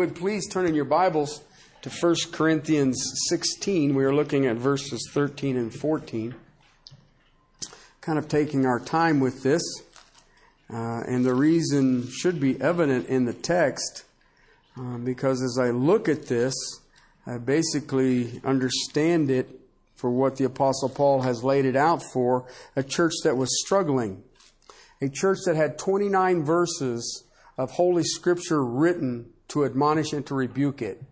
would, please turn in your Bibles to 1 Corinthians 16. We are looking at verses 13 and 14. Kind of taking our time with this. Uh, and the reason should be evident in the text uh, because as I look at this, I basically understand it for what the Apostle Paul has laid it out for a church that was struggling, a church that had 29 verses of Holy Scripture written to admonish and to rebuke it.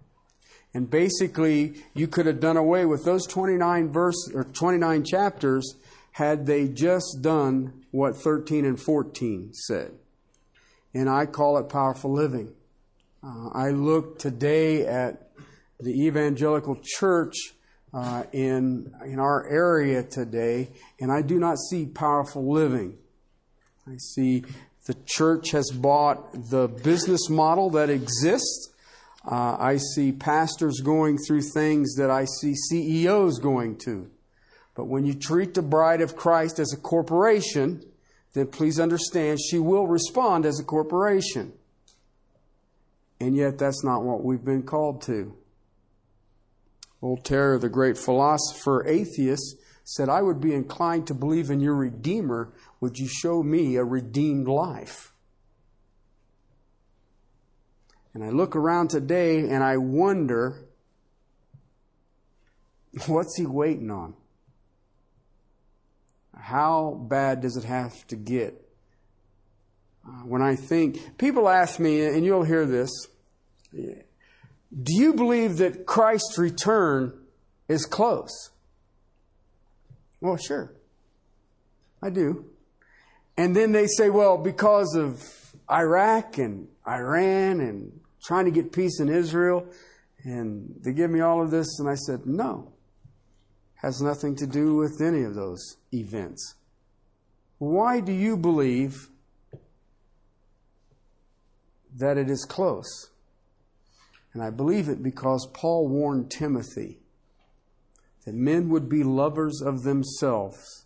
And basically, you could have done away with those 29 verse or 29 chapters had they just done what 13 and 14 said. And I call it powerful living. Uh, I look today at the evangelical church uh, in in our area today, and I do not see powerful living. I see the church has bought the business model that exists. Uh, I see pastors going through things that I see CEOs going to. But when you treat the bride of Christ as a corporation, then please understand she will respond as a corporation. And yet, that's not what we've been called to. Voltaire, the great philosopher atheist, said, I would be inclined to believe in your Redeemer would you show me a redeemed life? And I look around today and I wonder what's he waiting on? How bad does it have to get? Uh, when I think, people ask me, and you'll hear this, do you believe that Christ's return is close? Well, sure. I do. And then they say, well, because of Iraq and Iran and trying to get peace in Israel, and they give me all of this, and I said, no, has nothing to do with any of those events. Why do you believe that it is close? And I believe it because Paul warned Timothy that men would be lovers of themselves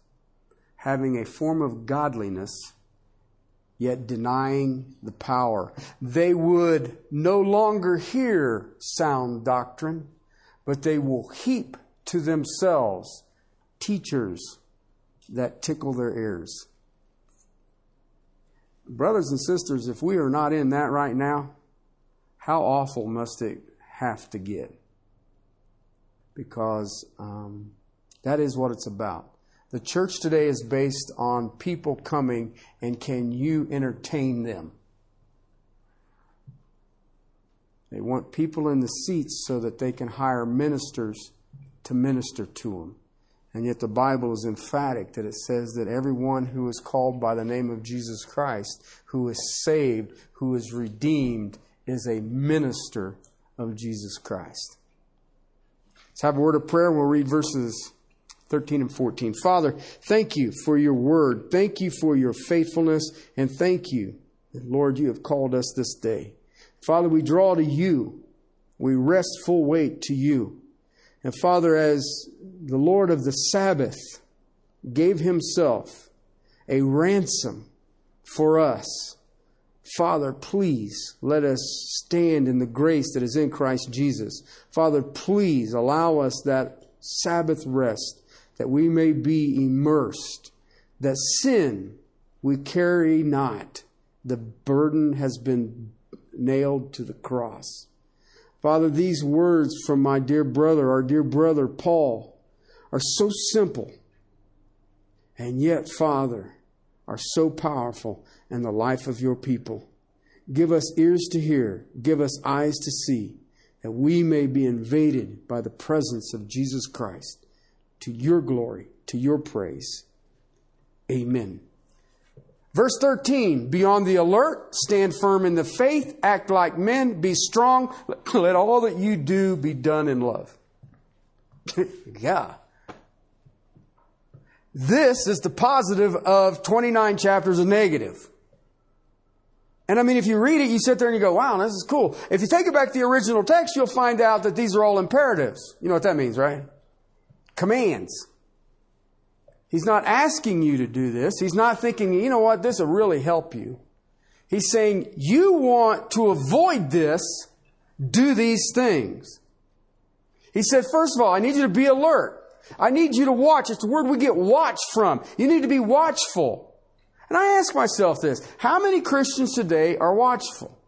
having a form of godliness, yet denying the power. They would no longer hear sound doctrine, but they will heap to themselves teachers that tickle their ears. Brothers and sisters, if we are not in that right now, how awful must it have to get? Because um, that is what it's about. The church today is based on people coming and can you entertain them? They want people in the seats so that they can hire ministers to minister to them. And yet the Bible is emphatic that it says that everyone who is called by the name of Jesus Christ, who is saved, who is redeemed, is a minister of Jesus Christ. Let's have a word of prayer. And we'll read verses 13 and 14. Father, thank you for your word. Thank you for your faithfulness. And thank you Lord, you have called us this day. Father, we draw to you. We rest full weight to you. And Father, as the Lord of the Sabbath gave himself a ransom for us, Father, please let us stand in the grace that is in Christ Jesus. Father, please allow us that Sabbath rest that we may be immersed, that sin we carry not. The burden has been nailed to the cross. Father, these words from my dear brother, our dear brother Paul, are so simple, and yet, Father, are so powerful in the life of your people. Give us ears to hear, give us eyes to see, that we may be invaded by the presence of Jesus Christ to your glory, to your praise. Amen. Verse 13, be on the alert, stand firm in the faith, act like men, be strong, let all that you do be done in love. yeah. This is the positive of 29 chapters of negative. And I mean, if you read it, you sit there and you go, wow, this is cool. If you take it back to the original text, you'll find out that these are all imperatives. You know what that means, right? commands. He's not asking you to do this. He's not thinking, you know what, this will really help you. He's saying, you want to avoid this, do these things. He said, first of all, I need you to be alert. I need you to watch. It's the word we get watch from. You need to be watchful. And I ask myself this how many Christians today are watchful?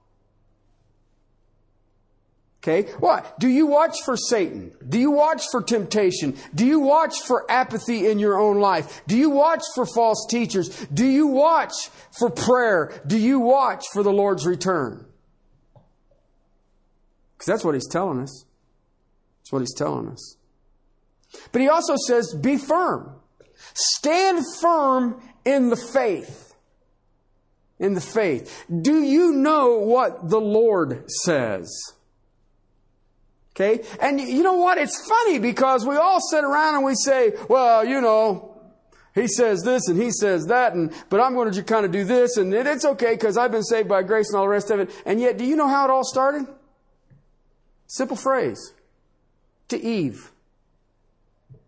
Okay, what? Do you watch for Satan? Do you watch for temptation? Do you watch for apathy in your own life? Do you watch for false teachers? Do you watch for prayer? Do you watch for the Lord's return? Because that's what he's telling us. That's what he's telling us. But he also says, be firm. Stand firm in the faith. In the faith. Do you know what the Lord says? Okay? And you know what? It's funny because we all sit around and we say, well, you know, he says this and he says that, and but I'm going to just kind of do this, and it's okay because I've been saved by grace and all the rest of it. And yet, do you know how it all started? Simple phrase. To Eve.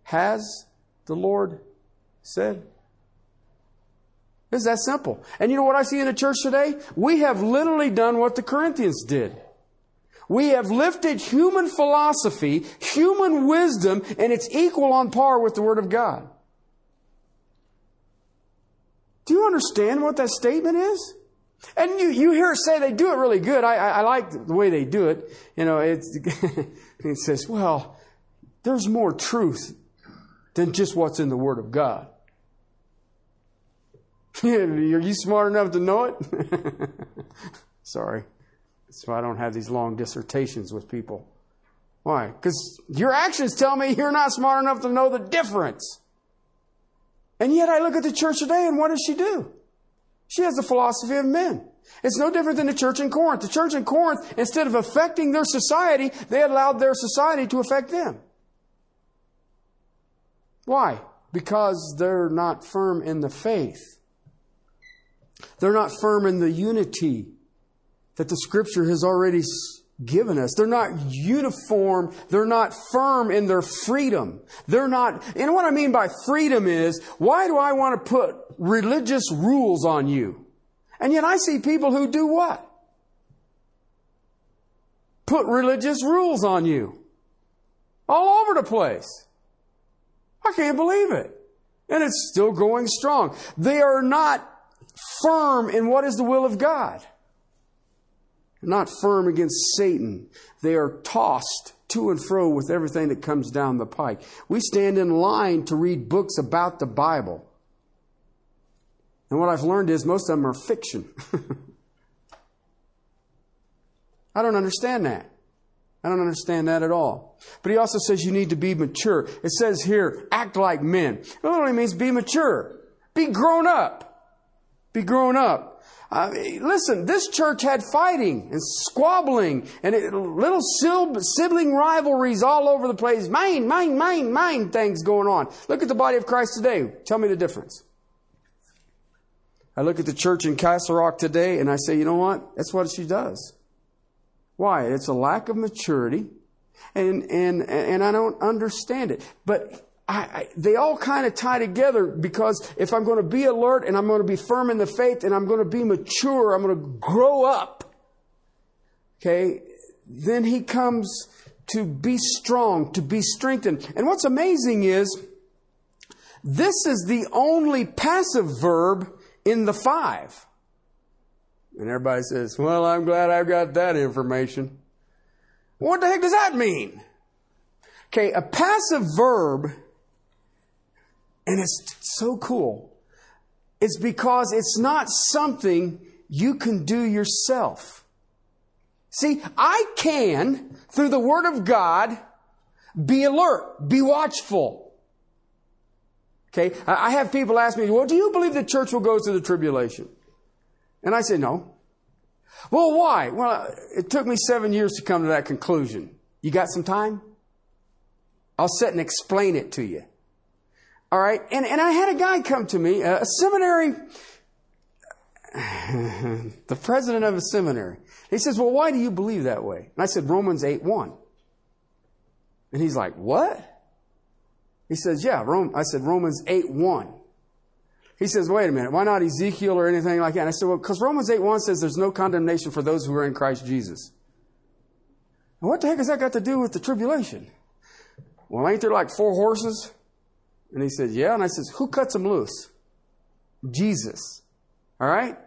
Has the Lord said? It's that simple. And you know what I see in the church today? We have literally done what the Corinthians did. We have lifted human philosophy, human wisdom, and it's equal on par with the Word of God. Do you understand what that statement is? And you, you hear it say they do it really good. I, I, I like the way they do it. You know, it's, it says, well, there's more truth than just what's in the Word of God. Are you smart enough to know it? Sorry. So I don't have these long dissertations with people. Why? Because your actions tell me you're not smart enough to know the difference. And yet I look at the church today and what does she do? She has the philosophy of men. It's no different than the church in Corinth. The church in Corinth, instead of affecting their society, they allowed their society to affect them. Why? Because they're not firm in the faith. They're not firm in the unity that the scripture has already given us. They're not uniform. They're not firm in their freedom. They're not, and what I mean by freedom is, why do I want to put religious rules on you? And yet I see people who do what? Put religious rules on you. All over the place. I can't believe it. And it's still going strong. They are not firm in what is the will of God not firm against Satan. They are tossed to and fro with everything that comes down the pike. We stand in line to read books about the Bible. And what I've learned is most of them are fiction. I don't understand that. I don't understand that at all. But he also says you need to be mature. It says here, act like men. It literally means be mature. Be grown up. Be grown up. Uh, listen, this church had fighting and squabbling and it, little sibling rivalries all over the place. Mine, mine, mine, mine things going on. Look at the body of Christ today. Tell me the difference. I look at the church in Castle Rock today and I say, you know what? That's what she does. Why? It's a lack of maturity and, and, and I don't understand it. But I, I, they all kind of tie together because if I'm going to be alert and I'm going to be firm in the faith and I'm going to be mature, I'm going to grow up, okay, then he comes to be strong, to be strengthened. And what's amazing is this is the only passive verb in the five. And everybody says, well, I'm glad I've got that information. What the heck does that mean? Okay, a passive verb and it's so cool. It's because it's not something you can do yourself. See, I can, through the Word of God, be alert, be watchful. Okay? I have people ask me, well, do you believe the church will go through the tribulation? And I say, no. Well, why? Well, it took me seven years to come to that conclusion. You got some time? I'll sit and explain it to you. All right. And, and I had a guy come to me, a seminary, the president of a seminary. He says, well, why do you believe that way? And I said, Romans 8 1. And he's like, what? He says, yeah, Rome, I said, Romans 8 1. He says, wait a minute, why not Ezekiel or anything like that? And I said, well, because Romans 8 1 says there's no condemnation for those who are in Christ Jesus. And what the heck has that got to do with the tribulation? Well, ain't there like four horses? And he said, Yeah. And I said, Who cuts them loose? Jesus. All right?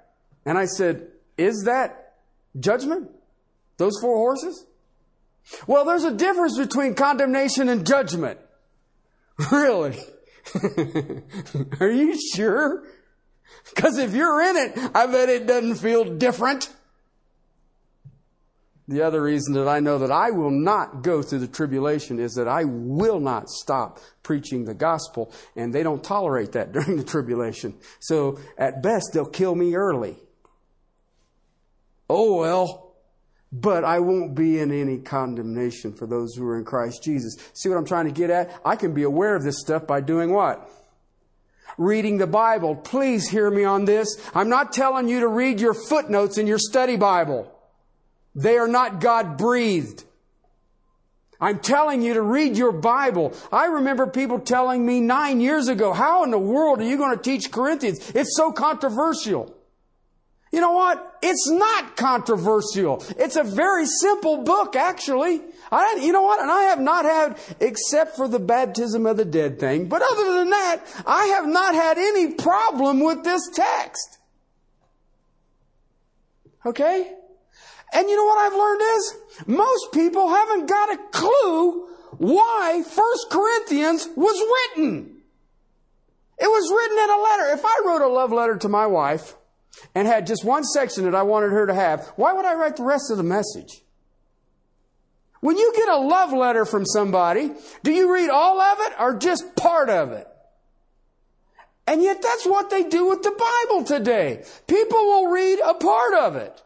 And I said, Is that judgment? Those four horses? Well, there's a difference between condemnation and judgment. Really? Are you sure? Because if you're in it, I bet it doesn't feel different. The other reason that I know that I will not go through the tribulation is that I will not stop preaching the gospel, and they don't tolerate that during the tribulation. So at best, they'll kill me early. Oh well. But I won't be in any condemnation for those who are in Christ Jesus. See what I'm trying to get at? I can be aware of this stuff by doing what? Reading the Bible. Please hear me on this. I'm not telling you to read your footnotes in your study Bible. They are not God breathed. I'm telling you to read your Bible. I remember people telling me nine years ago, how in the world are you going to teach Corinthians? It's so controversial. You know what? It's not controversial. It's a very simple book, actually. I, you know what? And I have not had, except for the baptism of the dead thing, but other than that, I have not had any problem with this text. Okay? And you know what I've learned is most people haven't got a clue why First Corinthians was written. It was written in a letter. If I wrote a love letter to my wife and had just one section that I wanted her to have, why would I write the rest of the message? When you get a love letter from somebody, do you read all of it or just part of it? And yet that's what they do with the Bible today. People will read a part of it.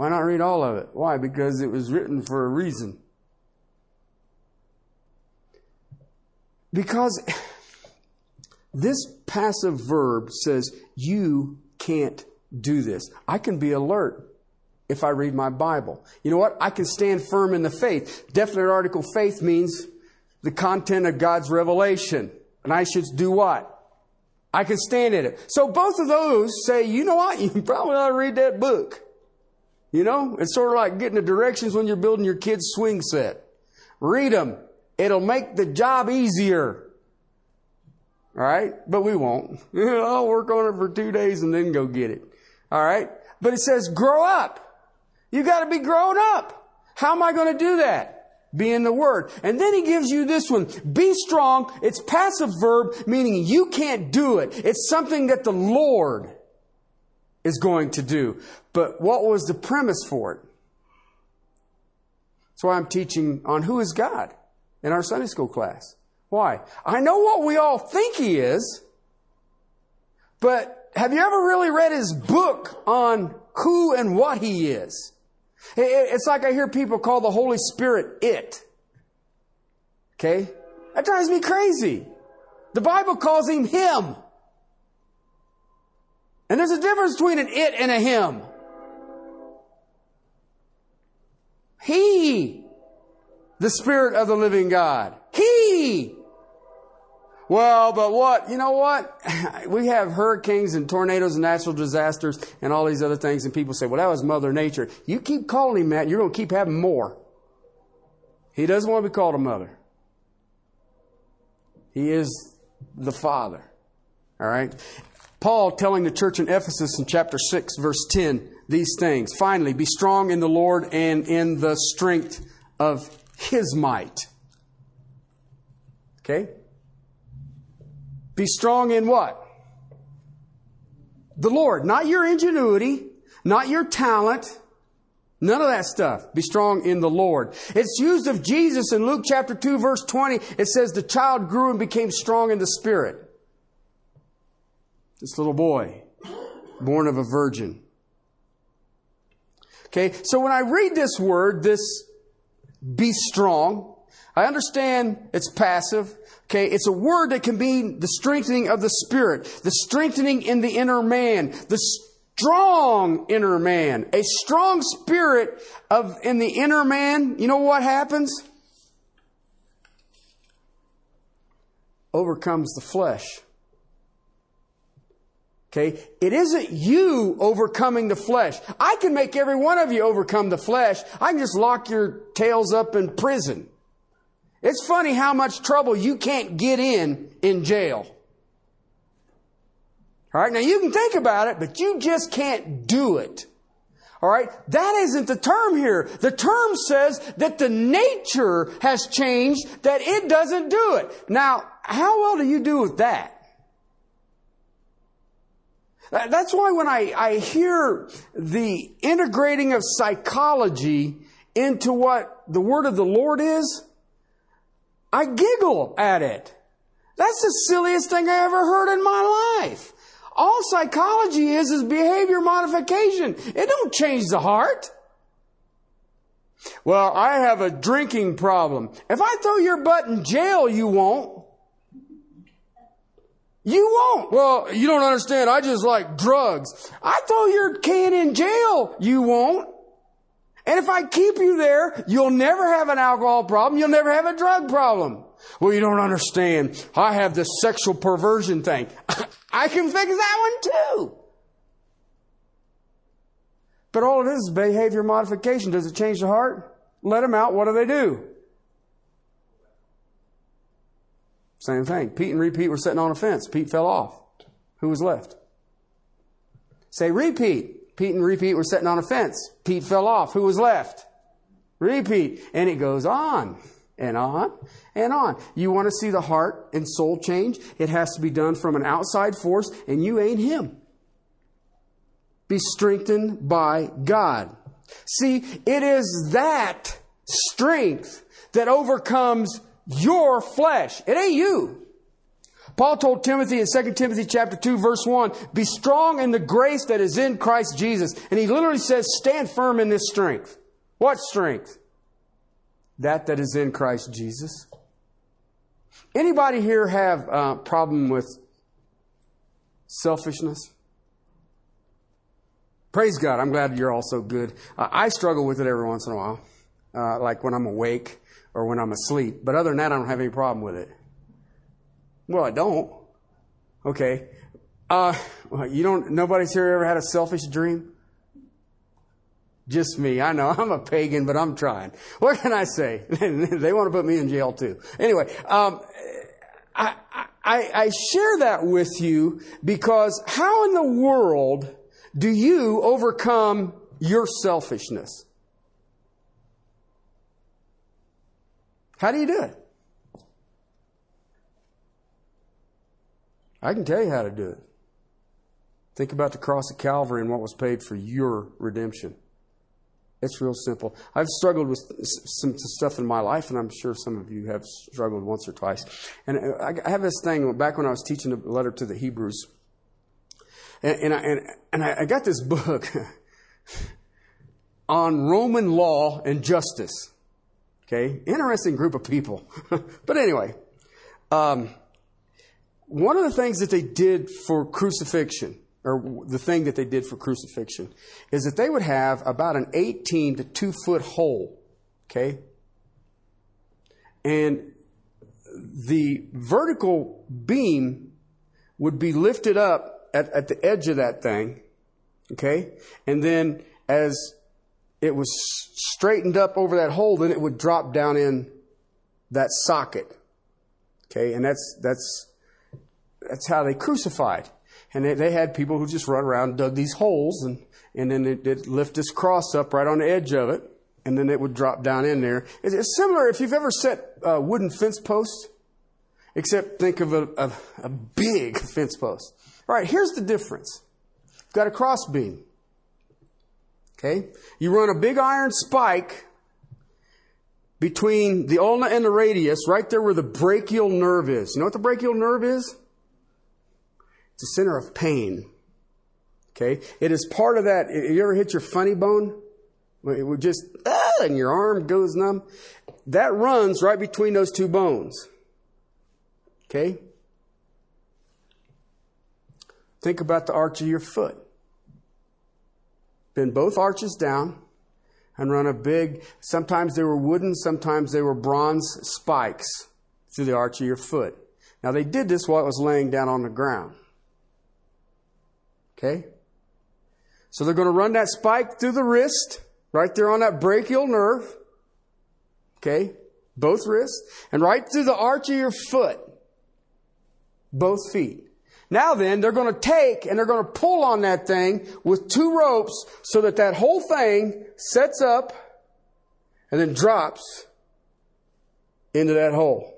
Why not read all of it? Why? Because it was written for a reason. Because this passive verb says, you can't do this. I can be alert if I read my Bible. You know what? I can stand firm in the faith. Definite article faith means the content of God's revelation. And I should do what? I can stand in it. So both of those say, you know what? You probably ought to read that book. You know, it's sort of like getting the directions when you're building your kid's swing set. Read them. It'll make the job easier. All right? But we won't. I'll work on it for two days and then go get it. All right? But it says grow up. You gotta be grown up. How am I gonna do that? Be in the Word. And then he gives you this one. Be strong. It's passive verb, meaning you can't do it. It's something that the Lord is going to do. But what was the premise for it? That's why I'm teaching on who is God in our Sunday school class. Why? I know what we all think He is, but have you ever really read His book on who and what He is? It's like I hear people call the Holy Spirit it. Okay? That drives me crazy. The Bible calls Him Him. And there's a difference between an it and a him. He, the Spirit of the living God. He. Well, but what? You know what? We have hurricanes and tornadoes and natural disasters and all these other things, and people say, well, that was Mother Nature. You keep calling him that, you're going to keep having more. He doesn't want to be called a mother. He is the Father. All right? Paul telling the church in Ephesus in chapter 6, verse 10, these things. Finally, be strong in the Lord and in the strength of his might. Okay? Be strong in what? The Lord. Not your ingenuity, not your talent, None of that stuff. Be strong in the Lord. It's used of Jesus in Luke chapter 2 verse 20. It says the child grew and became strong in the spirit. This little boy, born of a virgin. Okay, so when I read this word, this be strong, I understand it's passive. Okay, it's a word that can mean the strengthening of the spirit, the strengthening in the inner man, the strong inner man. A strong spirit of in the inner man, you know what happens? Overcomes the flesh. Okay? It isn't you overcoming the flesh. I can make every one of you overcome the flesh. I can just lock your tails up in prison. It's funny how much trouble you can't get in in jail. All right, now you can think about it, but you just can't do it. All right, that isn't the term here. The term says that the nature has changed, that it doesn't do it. Now, how well do you do with that? Uh, that's why when I, I hear the integrating of psychology into what the word of the Lord is, I giggle at it. That's the silliest thing I ever heard in my life. All psychology is is behavior modification. It don't change the heart. Well, I have a drinking problem. If I throw your butt in jail, you won't. You won't. Well, you don't understand. I just like drugs. I throw your can in jail. You won't. And if I keep you there, you'll never have an alcohol problem. You'll never have a drug problem. Well, you don't understand. I have this sexual perversion thing. I can fix that one too. But all it is is behavior modification. Does it change the heart? Let them out. What do they do? Same thing. Pete and repeat were sitting on a fence. Pete fell off. Who was left? Say repeat. Pete and repeat were sitting on a fence. Pete fell off. Who was left? Repeat. And it goes on and on and on. You want to see the heart and soul change? It has to be done from an outside force, and you ain't him. Be strengthened by God. See, it is that strength that overcomes your flesh. It ain't you. Paul told Timothy in 2 Timothy chapter 2 verse 1, be strong in the grace that is in Christ Jesus. And he literally says, stand firm in this strength. What strength? That that is in Christ Jesus. Anybody here have a problem with selfishness? Praise God. I'm glad you're all so good. Uh, I struggle with it every once in a while, uh, like when I'm awake or when I'm asleep. But other than that, I don't have any problem with it. Well, I don't. Okay. Uh, you don't, nobody's here ever had a selfish dream? Just me. I know I'm a pagan, but I'm trying. What can I say? they want to put me in jail too. Anyway, um, I, I, I share that with you because how in the world do you overcome your selfishness? How do you do it? I can tell you how to do it. Think about the cross of Calvary and what was paid for your redemption. It's real simple. I've struggled with some stuff in my life, and I'm sure some of you have struggled once or twice. And uh, I have this thing back when I was teaching the letter to the Hebrews, and, and I, and, and I got this book on Roman law and justice. Okay, interesting group of people. but anyway, um, one of the things that they did for crucifixion, or the thing that they did for crucifixion, is that they would have about an 18 to 2 foot hole. Okay? And the vertical beam would be lifted up at, at the edge of that thing. Okay? And then as it was straightened up over that hole, then it would drop down in that socket. Okay, and that's that's that's how they crucified. And they, they had people who just run around, dug these holes, and and then it, it lift this cross up right on the edge of it, and then it would drop down in there. It's, it's similar if you've ever set a wooden fence post, except think of a, a, a big fence post. All right, here's the difference. You've got a cross beam. Okay? You run a big iron spike between the ulna and the radius, right there where the brachial nerve is. You know what the brachial nerve is? It's a center of pain. Okay? It is part of that. You ever hit your funny bone? It would just, ah, and your arm goes numb. That runs right between those two bones. Okay? Think about the arch of your foot bend both arches down and run a big, sometimes they were wooden, sometimes they were bronze spikes through the arch of your foot. Now they did this while it was laying down on the ground. Okay? So they're going to run that spike through the wrist, right there on that brachial nerve. Okay? Both wrists. And right through the arch of your foot. Both feet. Now then, they're going to take and they're going to pull on that thing with two ropes so that that whole thing sets up and then drops into that hole.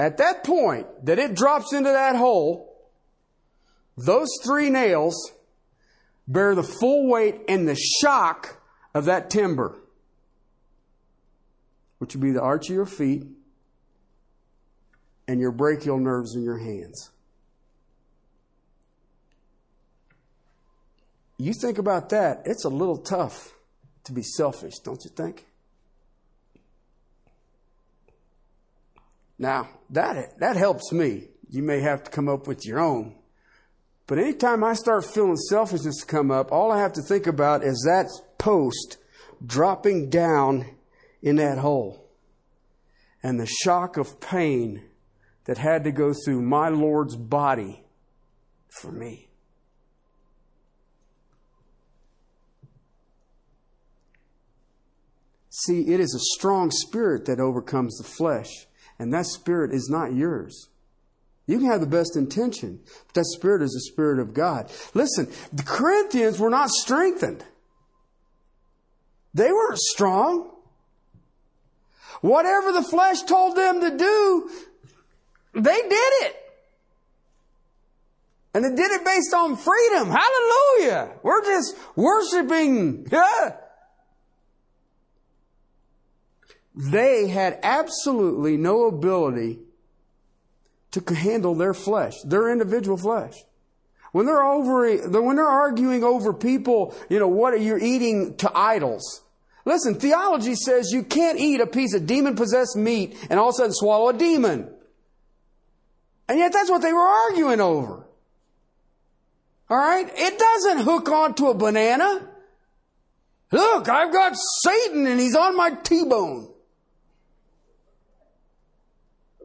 At that point that it drops into that hole, those three nails bear the full weight and the shock of that timber, which would be the arch of your feet and your brachial nerves in your hands. You think about that, it's a little tough to be selfish, don't you think? Now, that, that helps me. You may have to come up with your own. But anytime I start feeling selfishness come up, all I have to think about is that post dropping down in that hole. And the shock of pain that had to go through my Lord's body for me. See, it is a strong spirit that overcomes the flesh, and that spirit is not yours. You can have the best intention, but that spirit is the spirit of God. Listen, the Corinthians were not strengthened. They weren't strong. Whatever the flesh told them to do, they did it. And they did it based on freedom. Hallelujah. We're just worshiping. Yeah. They had absolutely no ability to handle their flesh, their individual flesh. When they're over, when they're arguing over people, you know, what are you eating to idols? Listen, theology says you can't eat a piece of demon possessed meat and all of a sudden swallow a demon. And yet that's what they were arguing over. Alright? It doesn't hook onto a banana. Look, I've got Satan and he's on my T-bone.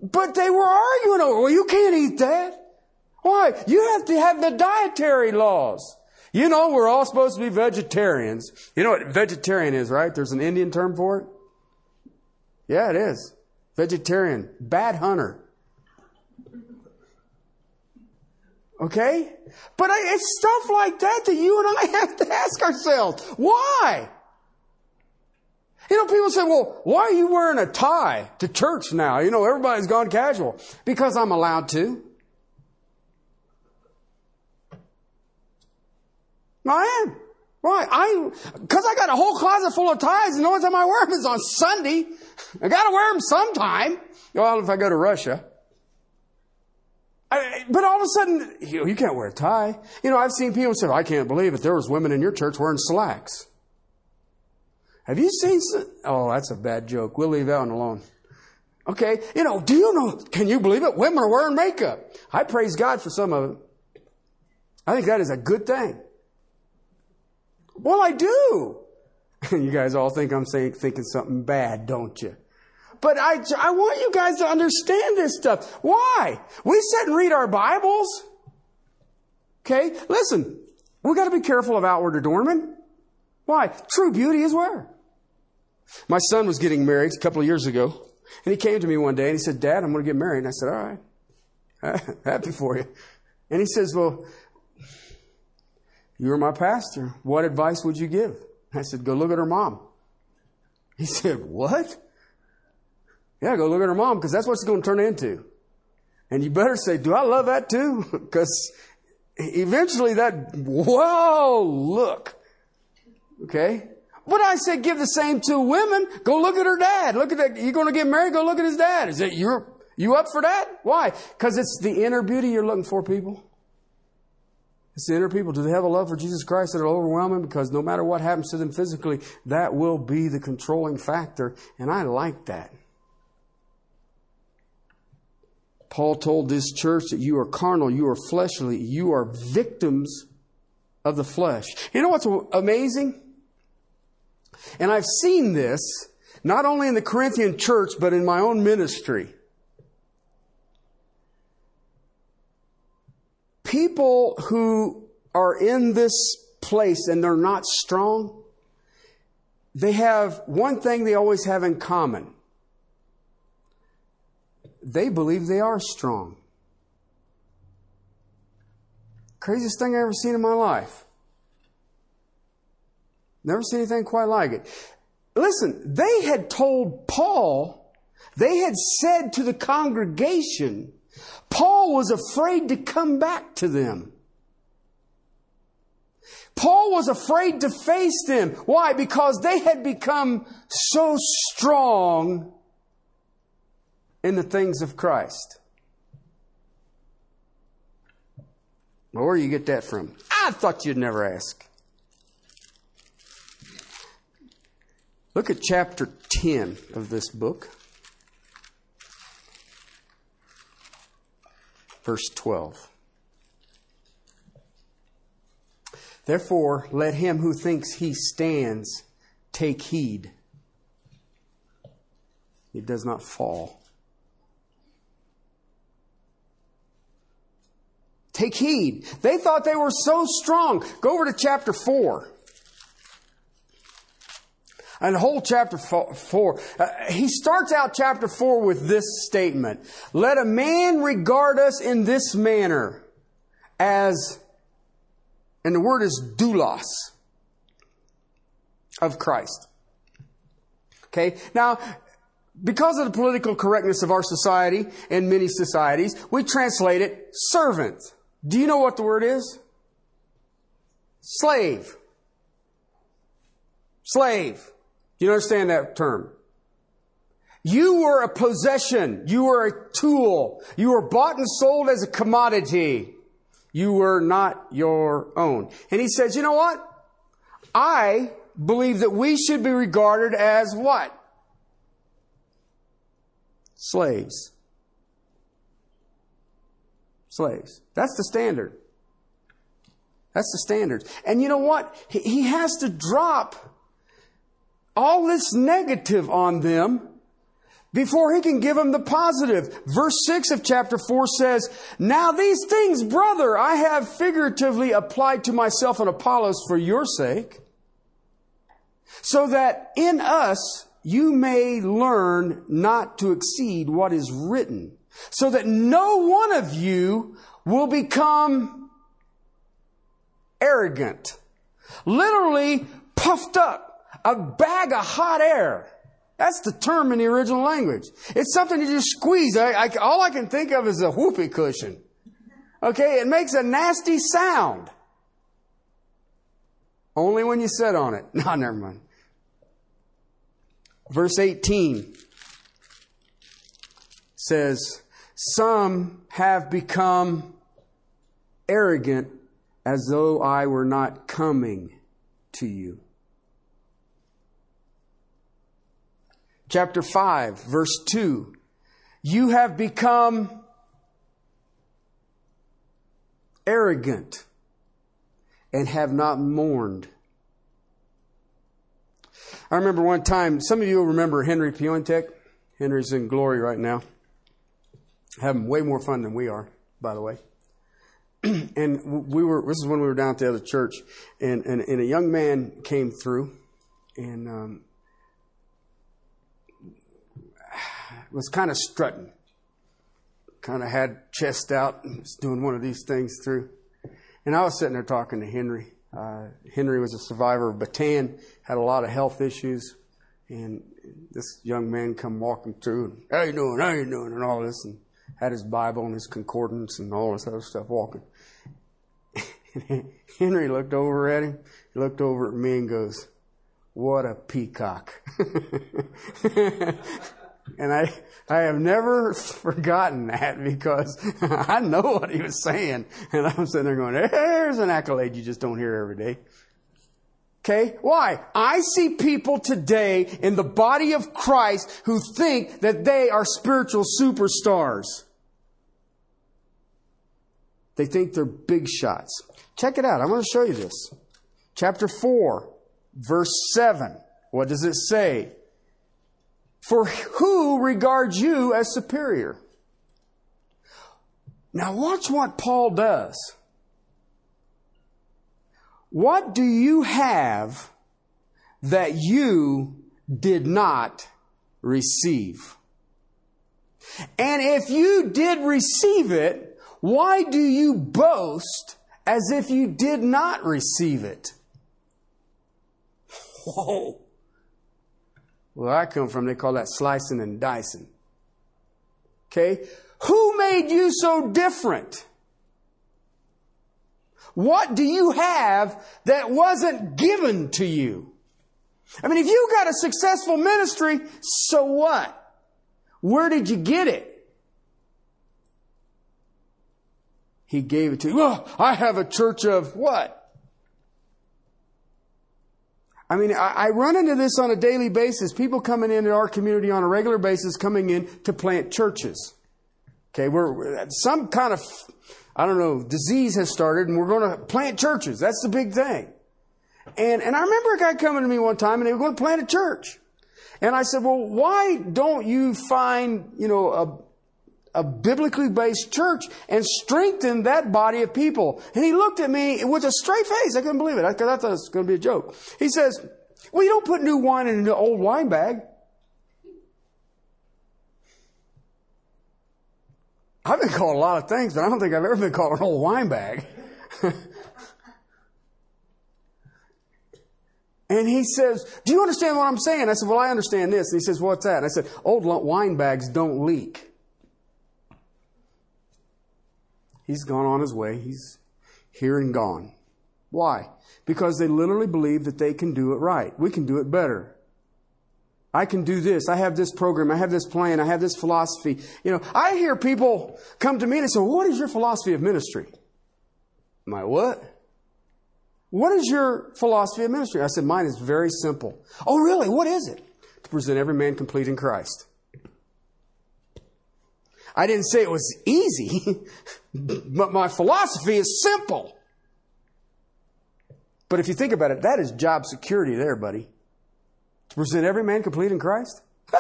But they were arguing over, well, you can't eat that. Why? You have to have the dietary laws. You know, we're all supposed to be vegetarians. You know what vegetarian is, right? There's an Indian term for it. Yeah, it is. Vegetarian. Bad hunter. Okay? But it's stuff like that that you and I have to ask ourselves. Why? You know, people say, well, why are you wearing a tie to church now? You know, everybody's gone casual. Because I'm allowed to. I am. Why? I, cause I got a whole closet full of ties and the only time I wear them is on Sunday. I gotta wear them sometime. Well, if I go to Russia. But all of a sudden, you, you can't wear a tie. You know, I've seen people say, oh, I can't believe it. There was women in your church wearing slacks. Have you seen? Oh, that's a bad joke. We'll leave that one alone. Okay. You know, do you know, can you believe it? Women are wearing makeup. I praise God for some of it. I think that is a good thing. Well, I do. And you guys all think I'm saying, thinking something bad, don't you? But I, I want you guys to understand this stuff. Why? We sit and read our Bibles. Okay? Listen, we gotta be careful of outward adornment. Why? True beauty is where? My son was getting married a couple of years ago, and he came to me one day and he said, Dad, I'm going to get married. And I said, All right, happy for you. And he says, Well, you're my pastor. What advice would you give? I said, Go look at her mom. He said, What? Yeah, go look at her mom because that's what she's going to turn into. And you better say, Do I love that too? Because eventually that, whoa, look. Okay? But I said, give the same to women. Go look at her dad. Look at that. You're going to get married. Go look at his dad. Is it you? You up for that? Why? Because it's the inner beauty you're looking for, people. It's the inner people. Do they have a love for Jesus Christ that are overwhelming? Because no matter what happens to them physically, that will be the controlling factor. And I like that. Paul told this church that you are carnal, you are fleshly, you are victims of the flesh. You know what's amazing? And I've seen this not only in the Corinthian church, but in my own ministry. people who are in this place and they're not strong, they have one thing they always have in common. They believe they are strong. Craziest thing I ever seen in my life. Never seen anything quite like it. Listen, they had told Paul, they had said to the congregation, Paul was afraid to come back to them. Paul was afraid to face them. Why? Because they had become so strong in the things of Christ. Well, where you get that from? I thought you'd never ask. Look at chapter 10 of this book, verse 12. Therefore, let him who thinks he stands take heed. He does not fall. Take heed. They thought they were so strong. Go over to chapter 4. And whole chapter 4, uh, he starts out chapter 4 with this statement Let a man regard us in this manner as and the word is doulos of Christ. Okay? Now, because of the political correctness of our society and many societies, we translate it servant. Do you know what the word is? Slave. Slave. Do you understand that term? You were a possession. You were a tool. You were bought and sold as a commodity. You were not your own. And he says, you know what? I believe that we should be regarded as what? Slaves. Slaves. That's the standard. That's the standard. And you know what? He has to drop all this negative on them before he can give them the positive. Verse 6 of chapter 4 says, Now these things, brother, I have figuratively applied to myself and Apollos for your sake, so that in us you may learn not to exceed what is written, so that no one of you will become arrogant, literally puffed up, a bag of hot air. That's the term in the original language. It's something you just squeeze. I, I, all I can think of is a whoopee cushion. Okay, it makes a nasty sound. Only when you sit on it. No, never mind. Verse 18 says, Some have become arrogant as though I were not coming to you. chapter 5, verse 2. You have become arrogant and have not mourned. I remember one time, some of you will remember Henry Piontek. Henry's in glory right now. Having way more fun than we are, by the way. and we were, this is when we were down at the other church, and, and, and a young man came through, and um, was kind of strutting, kind of had chest out, and was doing one of these things through. And I was sitting there talking to Henry. Uh, Henry was a survivor of Bataan, had a lot of health issues, and this young man come walking through, and, how you doing, how you doing, and all this, and had his Bible and his concordance and all this other stuff walking. Henry looked over at him, he looked over at me and goes, what a peacock. And I, I have never forgotten that because I know what he was saying. And I'm sitting there going, there's an accolade you just don't hear every day. Okay? Why? I see people today in the body of Christ who think that they are spiritual superstars. They think they're big shots. Check it out. I'm going to show you this. Chapter 4, verse 7. What does it say? For who regards you as superior? Now watch what Paul does. What do you have that you did not receive? And if you did receive it, why do you boast as if you did not receive it? Whoa. Where I come from, they call that slicing and dicing. Okay? Who made you so different? What do you have that wasn't given to you? I mean, if you got a successful ministry, so what? Where did you get it? He gave it to you. Oh, I have a church of what? I mean, I, I, run into this on a daily basis. People coming into our community on a regular basis, coming in to plant churches. Okay, we're some kind of I don't know disease has started, and we're going to plant churches. That's the big thing. And and I remember a guy coming to me one time, and they were going to plant a church. And I said, well, why don't you find you know a biblically based church and strengthen that body of people. And he looked at me with a straight face. I couldn't believe it. I thought it was going to be a joke. He says, well, you don't put new wine in an old wine bag. I've been called a lot of things, but I don't think I've ever been called an old wine bag. and he says, Do you understand what I'm saying? I said, Well, I understand this. And he says, What's that? And I said, Old wine bags don't leak. He's gone on his way. He's here and gone. Why? Because they literally believe that they can do it right. We can do it better. I can do this. I have this program. I have this plan. I have this philosophy. You know, I hear people come to me and say, what is your philosophy of ministry? My what? What is your philosophy of ministry? I said, mine is very simple. Oh, really? What is it? To present every man complete in Christ. I didn't say it was easy, but my philosophy is simple. But if you think about it, that is job security there, buddy. To present every man complete in Christ?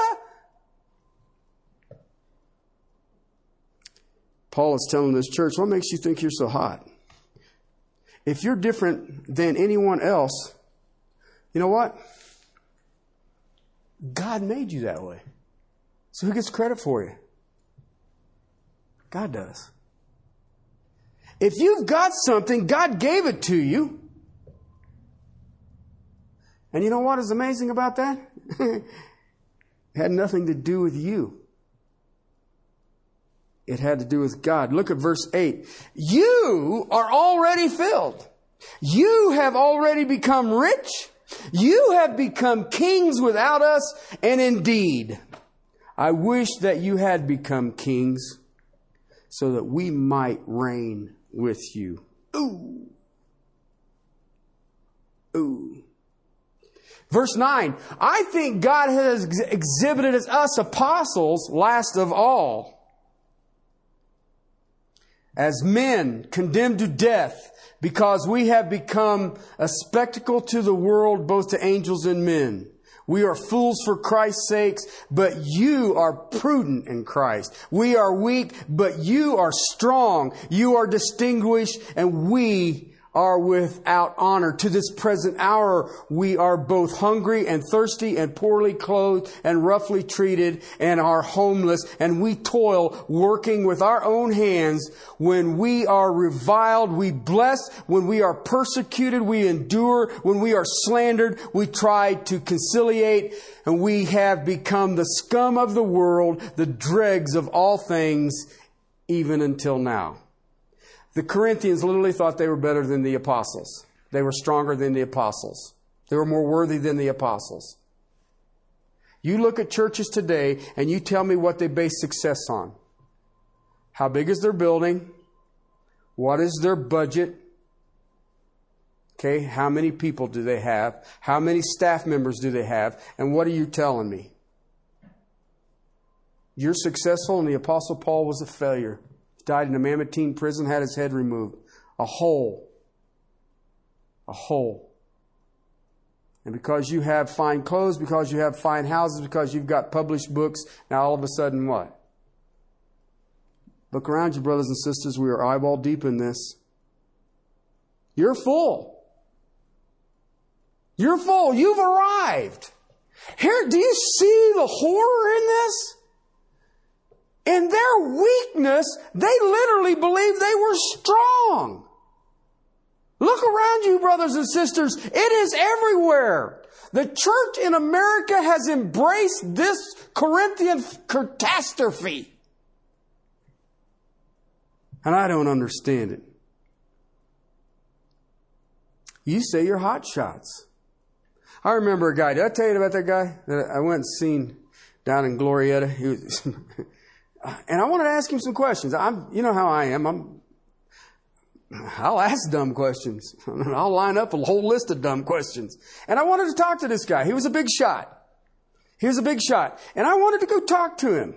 Paul is telling this church, what makes you think you're so hot? If you're different than anyone else, you know what? God made you that way. So who gets credit for you? God does. If you've got something, God gave it to you. And you know what is amazing about that? it had nothing to do with you. It had to do with God. Look at verse 8. You are already filled. You have already become rich. You have become kings without us. And indeed, I wish that you had become kings so that we might reign with you. Ooh. Ooh. Verse 9, I think God has exhibited as us apostles last of all. As men condemned to death because we have become a spectacle to the world, both to angels and men. We are fools for Christ's sakes, but you are prudent in Christ. We are weak, but you are strong. You are distinguished, and we are without honor. To this present hour, we are both hungry and thirsty and poorly clothed and roughly treated and are homeless and we toil working with our own hands. When we are reviled, we bless. When we are persecuted, we endure. When we are slandered, we try to conciliate and we have become the scum of the world, the dregs of all things, even until now. The Corinthians literally thought they were better than the apostles. They were stronger than the apostles. They were more worthy than the apostles. You look at churches today and you tell me what they base success on. How big is their building? What is their budget? Okay, how many people do they have? How many staff members do they have? And what are you telling me? You're successful and the Apostle Paul was a failure died in a Mamertine prison, had his head removed. A hole. A hole. And because you have fine clothes, because you have fine houses, because you've got published books, now all of a sudden what? Look around you, brothers and sisters. We are eyeball deep in this. You're full. You're full. You've arrived. Here, do you see the horror in this? In their weakness, they literally believed they were strong. Look around you, brothers and sisters. It is everywhere. The church in America has embraced this Corinthian catastrophe. And I don't understand it. You say you're hot shots. I remember a guy. Did I tell you about that guy that I went and seen down in Glorieta? He was, and I wanted to ask him some questions. I'm, you know how I am. I'm, I'll ask dumb questions. I'll line up a whole list of dumb questions. And I wanted to talk to this guy. He was a big shot. He was a big shot. And I wanted to go talk to him.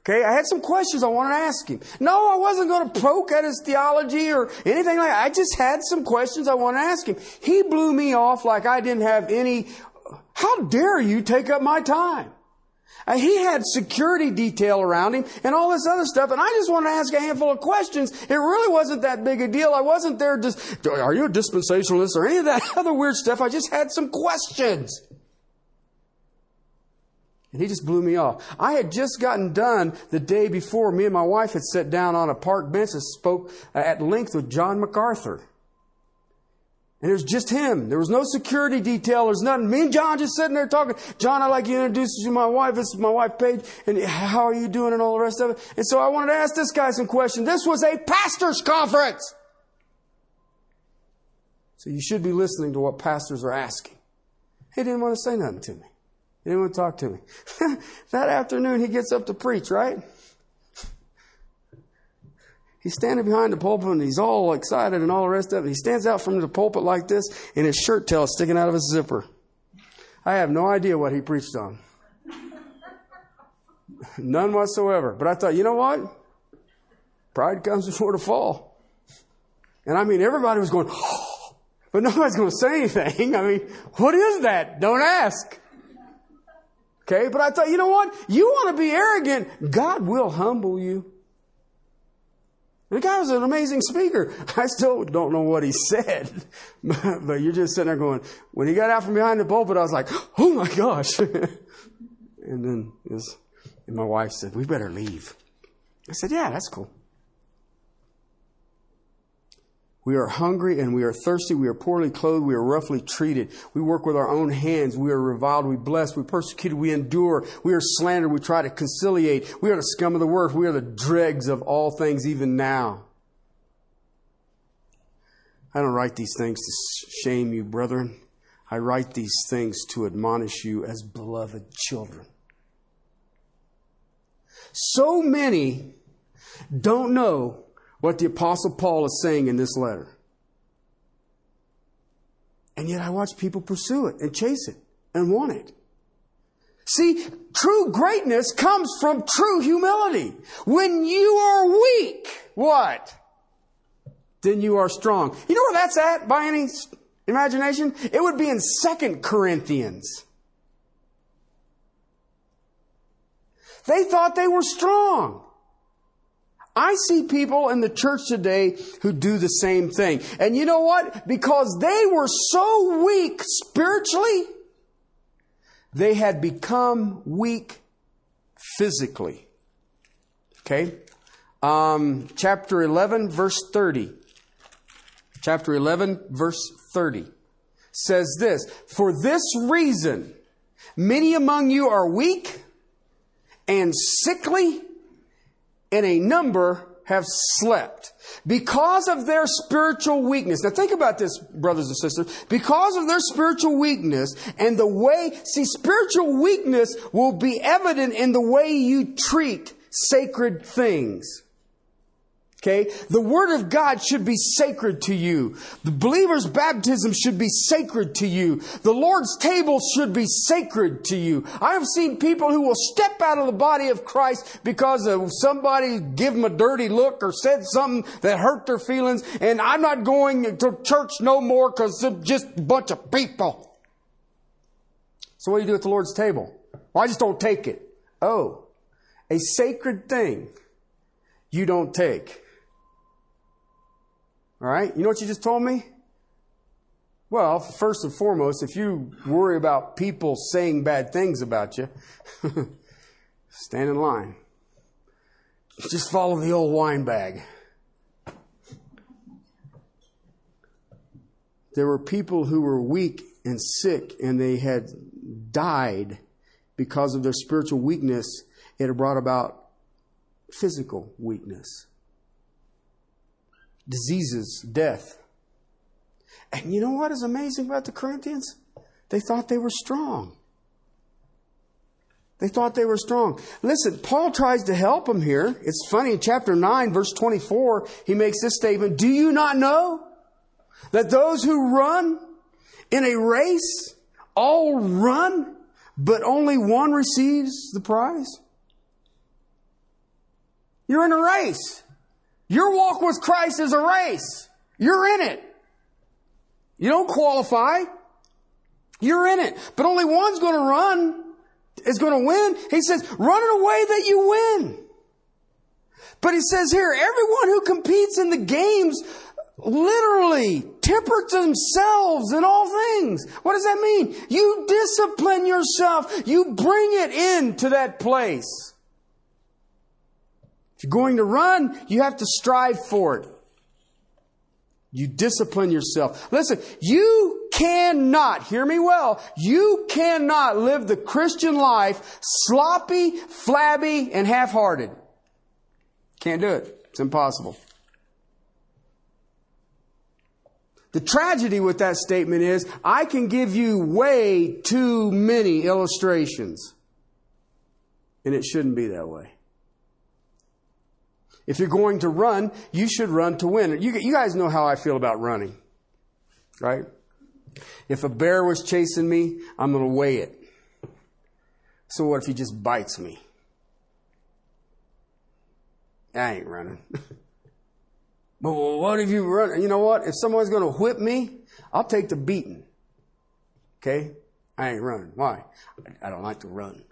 Okay, I had some questions I wanted to ask him. No, I wasn't going to poke at his theology or anything like that. I just had some questions I wanted to ask him. He blew me off like I didn't have any. How dare you take up my time? He had security detail around him and all this other stuff, and I just wanted to ask a handful of questions. It really wasn't that big a deal. I wasn't there just, are you a dispensationalist or any of that other weird stuff. I just had some questions. And he just blew me off. I had just gotten done the day before. Me and my wife had sat down on a park bench and spoke uh, at length with John MacArthur. And it was just him. There was no security detail. There's nothing. Me and John just sitting there talking. John, I'd like you to introduce you to my wife. This is my wife, Paige. And how are you doing and all the rest of it? And so I wanted to ask this guy some questions. This was a pastor's conference. So you should be listening to what pastors are asking. He didn't want to say nothing to me. He didn't want to talk to me. that afternoon, he gets up to preach, right? He's standing behind the pulpit and he's all excited and all the rest of it. He stands out from the pulpit like this and his shirt tail is sticking out of his zipper. I have no idea what he preached on. None whatsoever. But I thought, you know what? Pride comes before the fall. And I mean, everybody was going, oh, but nobody's going to say anything. I mean, what is that? Don't ask. Okay, but I thought, you know what? You want to be arrogant, God will humble you. The guy was an amazing speaker. I still don't know what he said, but you're just sitting there going, when he got out from behind the pulpit, I was like, oh my gosh. and then was, and my wife said, we better leave. I said, yeah, that's cool. We are hungry and we are thirsty. We are poorly clothed. We are roughly treated. We work with our own hands. We are reviled. We bless. We persecuted. We endure. We are slandered. We try to conciliate. We are the scum of the earth. We are the dregs of all things even now. I don't write these things to shame you, brethren. I write these things to admonish you as beloved children. So many don't know what the Apostle Paul is saying in this letter. And yet I watch people pursue it and chase it and want it. See, true greatness comes from true humility. When you are weak, what? Then you are strong. You know where that's at by any imagination? It would be in Second Corinthians. They thought they were strong. I see people in the church today who do the same thing. And you know what? Because they were so weak spiritually, they had become weak physically. Okay? Um, chapter 11, verse 30. Chapter 11, verse 30 says this For this reason, many among you are weak and sickly and a number have slept because of their spiritual weakness. Now think about this, brothers and sisters. Because of their spiritual weakness and the way, see, spiritual weakness will be evident in the way you treat sacred things. Okay? The Word of God should be sacred to you. The believer's baptism should be sacred to you. The Lord's table should be sacred to you. I have seen people who will step out of the body of Christ because of somebody give them a dirty look or said something that hurt their feelings, and I'm not going to church no more because it's just a bunch of people. So what do you do at the Lord's table? Well, I just don't take it. Oh, a sacred thing you don't take. All right? You know what you just told me? Well, first and foremost, if you worry about people saying bad things about you, stand in line. Just follow the old wine bag. There were people who were weak and sick, and they had died because of their spiritual weakness. It had brought about physical weakness, diseases, death. And you know what is amazing about the Corinthians? They thought they were strong. They thought they were strong. Listen, Paul tries to help them here. It's funny, in chapter 9, verse 24, he makes this statement Do you not know that those who run in a race all run, but only one receives the prize? You're in a race. Your walk with Christ is a race. You're in it. You don't qualify. You're in it. But only one's going to run, is going to win. He says, run in a way that you win. But he says here, everyone who competes in the games literally temper themselves in all things. What does that mean? You discipline yourself. You bring it into that place. You're going to run, you have to strive for it. You discipline yourself. Listen, you cannot, hear me well, you cannot live the Christian life sloppy, flabby, and half-hearted. Can't do it. It's impossible. The tragedy with that statement is I can give you way too many illustrations. And it shouldn't be that way. If you're going to run, you should run to win. You, you guys know how I feel about running, right? If a bear was chasing me, I'm going to weigh it. So what if he just bites me? I ain't running. but what if you run? You know what? If someone's going to whip me, I'll take the beating. Okay? I ain't running. Why? I don't like to run.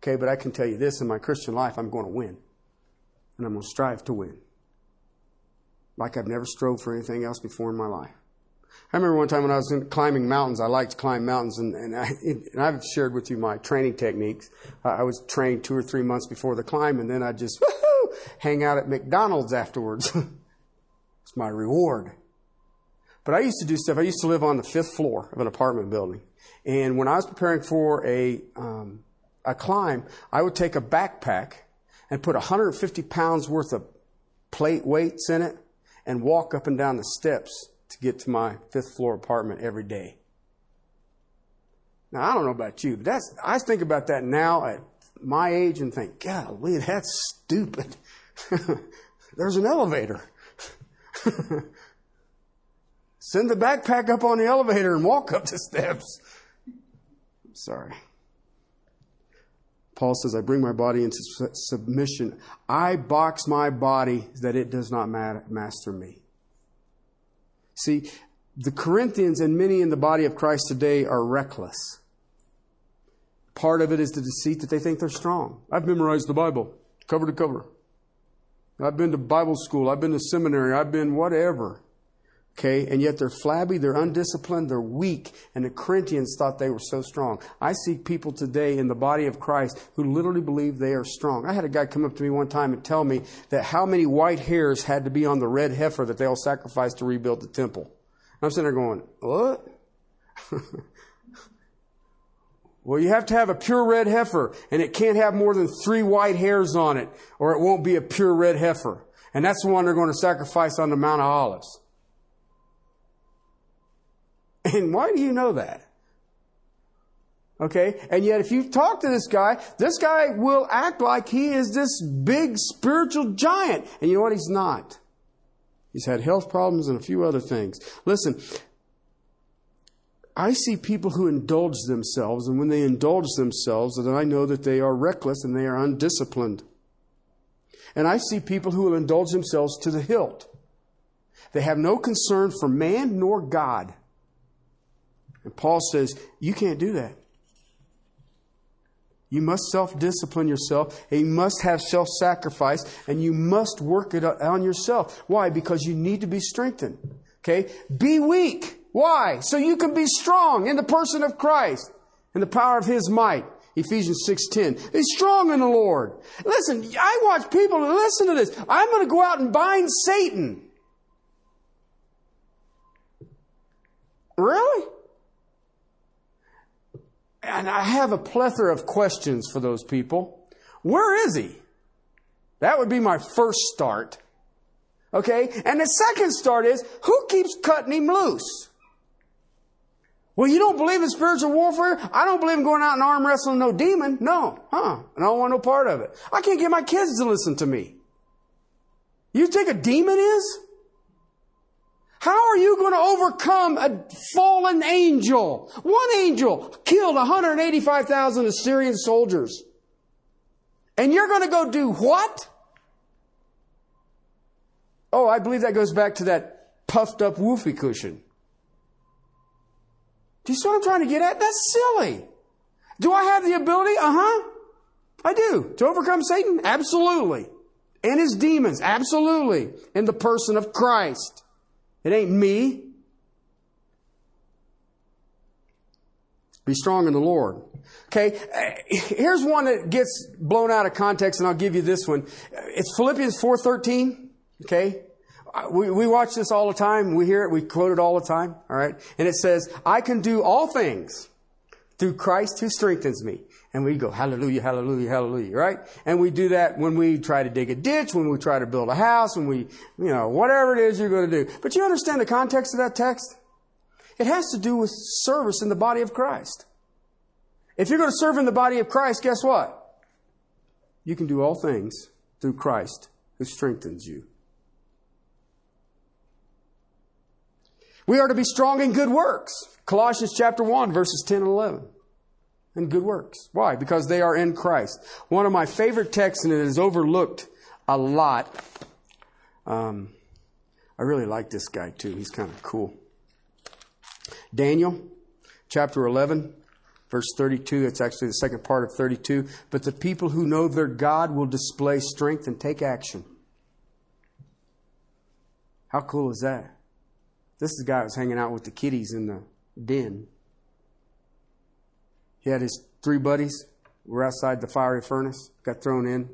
Okay, but I can tell you this in my Christian life, I'm going to win and I'm going to strive to win. Like I've never strove for anything else before in my life. I remember one time when I was climbing mountains, I liked to climb mountains, and, and, I, and I've shared with you my training techniques. I was trained two or three months before the climb, and then I'd just hang out at McDonald's afterwards. it's my reward. But I used to do stuff. I used to live on the fifth floor of an apartment building. And when I was preparing for a, um, a climb, I would take a backpack and put 150 pounds worth of plate weights in it and walk up and down the steps to get to my fifth floor apartment every day. Now, I don't know about you, but that's, I think about that now at my age and think, golly, that's stupid. There's an elevator. Send the backpack up on the elevator and walk up the steps. Sorry. Paul says, I bring my body into submission. I box my body that it does not master me. See, the Corinthians and many in the body of Christ today are reckless. Part of it is the deceit that they think they're strong. I've memorized the Bible, cover to cover. I've been to Bible school. I've been to seminary. I've been whatever. Okay, and yet they're flabby, they're undisciplined, they're weak, and the Corinthians thought they were so strong. I see people today in the body of Christ who literally believe they are strong. I had a guy come up to me one time and tell me that how many white hairs had to be on the red heifer that they all sacrificed to rebuild the temple. And I'm sitting there going, what? well, you have to have a pure red heifer, and it can't have more than three white hairs on it, or it won't be a pure red heifer. And that's the one they're going to sacrifice on the Mount of Olives. And why do you know that? Okay? And yet, if you talk to this guy, this guy will act like he is this big spiritual giant. And you know what? He's not. He's had health problems and a few other things. Listen, I see people who indulge themselves, and when they indulge themselves, then I know that they are reckless and they are undisciplined. And I see people who will indulge themselves to the hilt. They have no concern for man nor God. And Paul says, you can't do that. You must self discipline yourself, and you must have self sacrifice, and you must work it on yourself. Why? Because you need to be strengthened. Okay? Be weak. Why? So you can be strong in the person of Christ, and the power of His might. Ephesians 6.10. Be strong in the Lord. Listen, I watch people listen to this. I'm going to go out and bind Satan. Really? And I have a plethora of questions for those people. Where is he? That would be my first start. Okay? And the second start is, who keeps cutting him loose? Well, you don't believe in spiritual warfare? I don't believe in going out and arm wrestling no demon. No. Huh. And I don't want no part of it. I can't get my kids to listen to me. You think a demon is? How are you going to overcome a fallen angel? One angel killed 185,000 Assyrian soldiers. And you're going to go do what? Oh, I believe that goes back to that puffed up woofy cushion. Do you see what I'm trying to get at? That's silly. Do I have the ability? Uh huh. I do. To overcome Satan? Absolutely. And his demons? Absolutely. In the person of Christ. It ain't me. Be strong in the Lord. Okay, eh, here's one that gets blown out of context, and I'll give you this one. It's Philippians 4.13, okay? We, we watch this all the time. We hear it. We quote it all the time, all right? And it says, I can do all things through Christ who strengthens me. And we go, hallelujah, hallelujah, hallelujah, right? And we do that when we try to dig a ditch, when we try to build a house, when we, you know, whatever it is you're going to do. But you understand the context of that text? It has to do with service in the body of Christ. If you're going to serve in the body of Christ, guess what? You can do all things through Christ who strengthens you. We are to be strong in good works. Colossians chapter 1, verses 10 and 11 and good works. Why? Because they are in Christ. One of my favorite texts, and it is overlooked a lot. Um, I really like this guy too. He's kind of cool. Daniel chapter 11, verse 32. It's actually the second part of 32. But the people who know their God will display strength and take action. How cool is that? This is the guy who's hanging out with the kiddies in the den. He had his three buddies were outside the fiery furnace, got thrown in.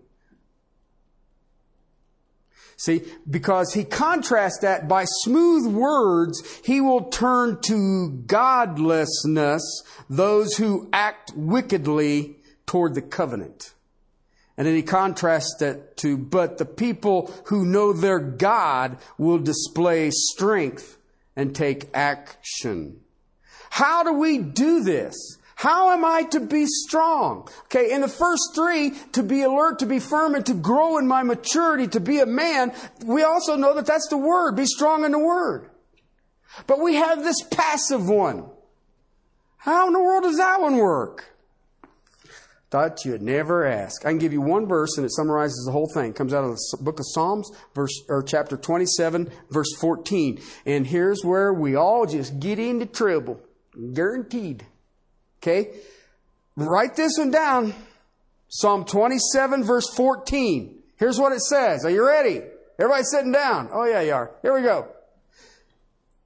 See, because he contrasts that by smooth words, he will turn to godlessness those who act wickedly toward the covenant. And then he contrasts that to, but the people who know their God will display strength and take action. How do we do this? How am I to be strong? Okay, in the first three, to be alert, to be firm, and to grow in my maturity, to be a man, we also know that that's the word. Be strong in the word. But we have this passive one. How in the world does that one work? Thought you'd never ask. I can give you one verse and it summarizes the whole thing. It comes out of the book of Psalms, verse or chapter 27, verse 14. And here's where we all just get into trouble. Guaranteed. Okay? Write this one down. Psalm 27, verse 14. Here's what it says. Are you ready? Everybody sitting down. Oh, yeah, you are. Here we go.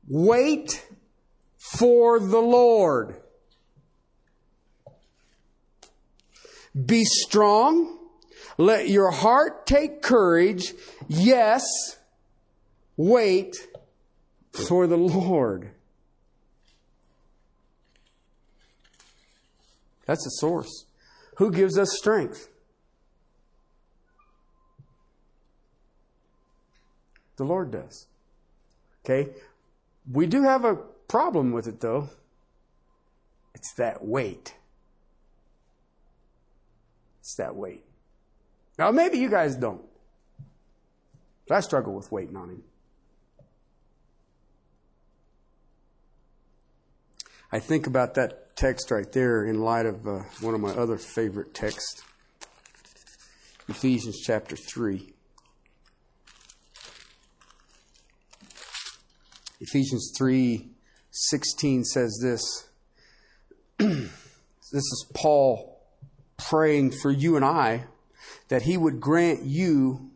Wait for the Lord. Be strong. Let your heart take courage. Yes, wait for the Lord. That's the source. Who gives us strength? The Lord does. Okay? We do have a problem with it though. It's that wait. It's that wait. Now, maybe you guys don't. But I struggle with waiting on Him. I think about that text right there in light of uh, one of my other favorite texts Ephesians chapter 3. Ephesians 3 16 says this. this is Paul praying for you and I that he would grant you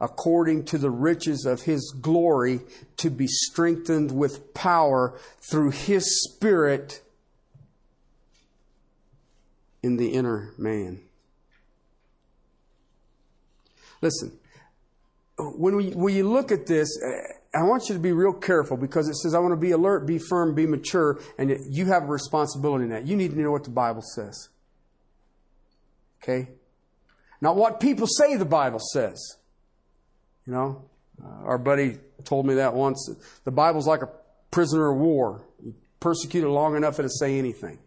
according to the riches of his glory, to be strengthened with power through his Spirit in the inner man. Listen, when, we, when you look at this, I want you to be real careful because it says, I want to be alert, be firm, be mature, and you have a responsibility in that. You need to know what the Bible says. Okay? Not what people say the Bible says. You know, uh, our buddy told me that once. The Bible's like a prisoner of war. You persecute it long enough, it'll say anything.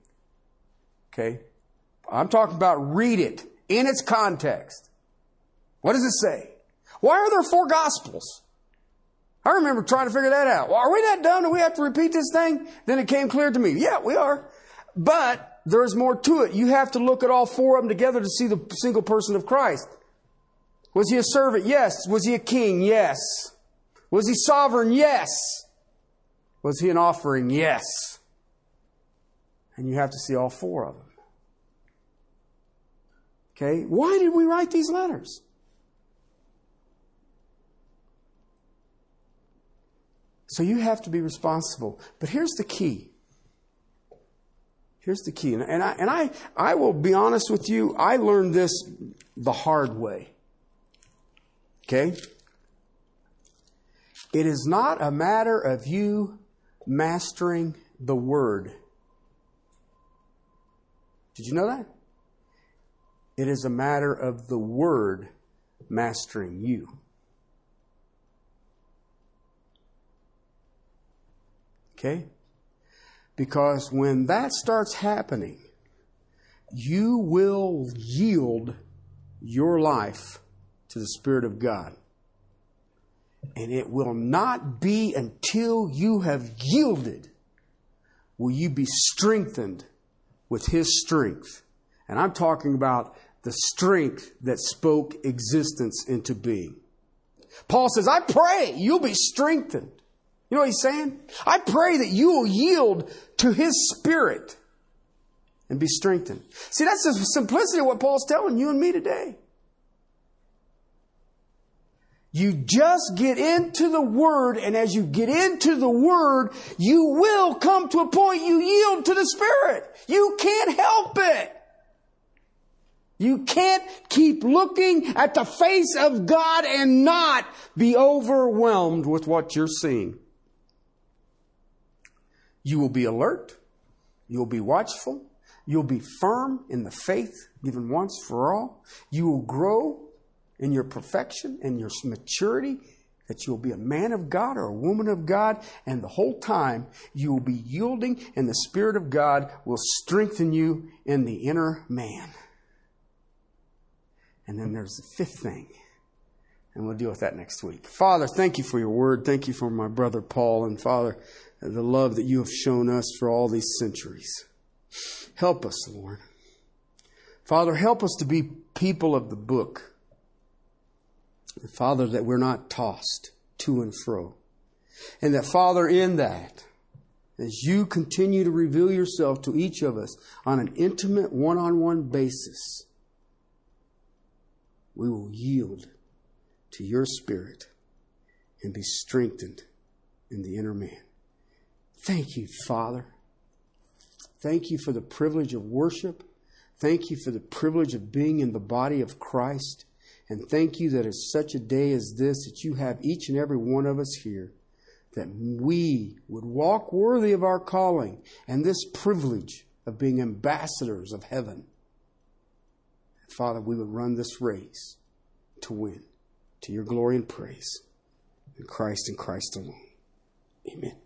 Okay? I'm talking about read it in its context. What does it say? Why are there four gospels? I remember trying to figure that out. Well, are we that dumb? Do we have to repeat this thing? Then it came clear to me. Yeah, we are. But there's more to it. You have to look at all four of them together to see the single person of Christ. Was he a servant? Yes. Was he a king? Yes. Was he sovereign? Yes. Was he an offering? Yes. And you have to see all four of them. Okay? Why did we write these letters? So you have to be responsible. But here's the key. Here's the key. And I, and I, I will be honest with you, I learned this the hard way. Okay? It is not a matter of you mastering the word. Did you know that? It is a matter of the word mastering you. Okay? Because when that starts happening, you will yield your life to the Spirit of God. And it will not be until you have yielded will you be strengthened with His strength. And I'm talking about the strength that spoke existence into being. Paul says, I pray you'll be strengthened. You know what he's saying? I pray that you will yield to his spirit and be strengthened. See, that's the simplicity of what Paul's telling you and me today. You just get into the Word, and as you get into the Word, you will come to a point you yield to the Spirit. You can't help it. You can't keep looking at the face of God and not be overwhelmed with what you're seeing. You will be alert. You'll be watchful. You'll be firm in the faith given once for all. You will grow in your perfection and your maturity, that you'll be a man of God or a woman of God, and the whole time you will be yielding, and the Spirit of God will strengthen you in the inner man. And then there's the fifth thing, and we'll deal with that next week. Father, thank you for your word. Thank you for my brother Paul, and Father, the love that you have shown us for all these centuries. Help us, Lord. Father, help us to be people of the book. Father, that we're not tossed to and fro. And that, Father, in that, as you continue to reveal yourself to each of us on an intimate one on one basis, we will yield to your spirit and be strengthened in the inner man. Thank you, Father. Thank you for the privilege of worship. Thank you for the privilege of being in the body of Christ. And thank you that it's such a day as this that you have each and every one of us here, that we would walk worthy of our calling and this privilege of being ambassadors of heaven. Father, we would run this race to win to your glory and praise in Christ and Christ alone. Amen.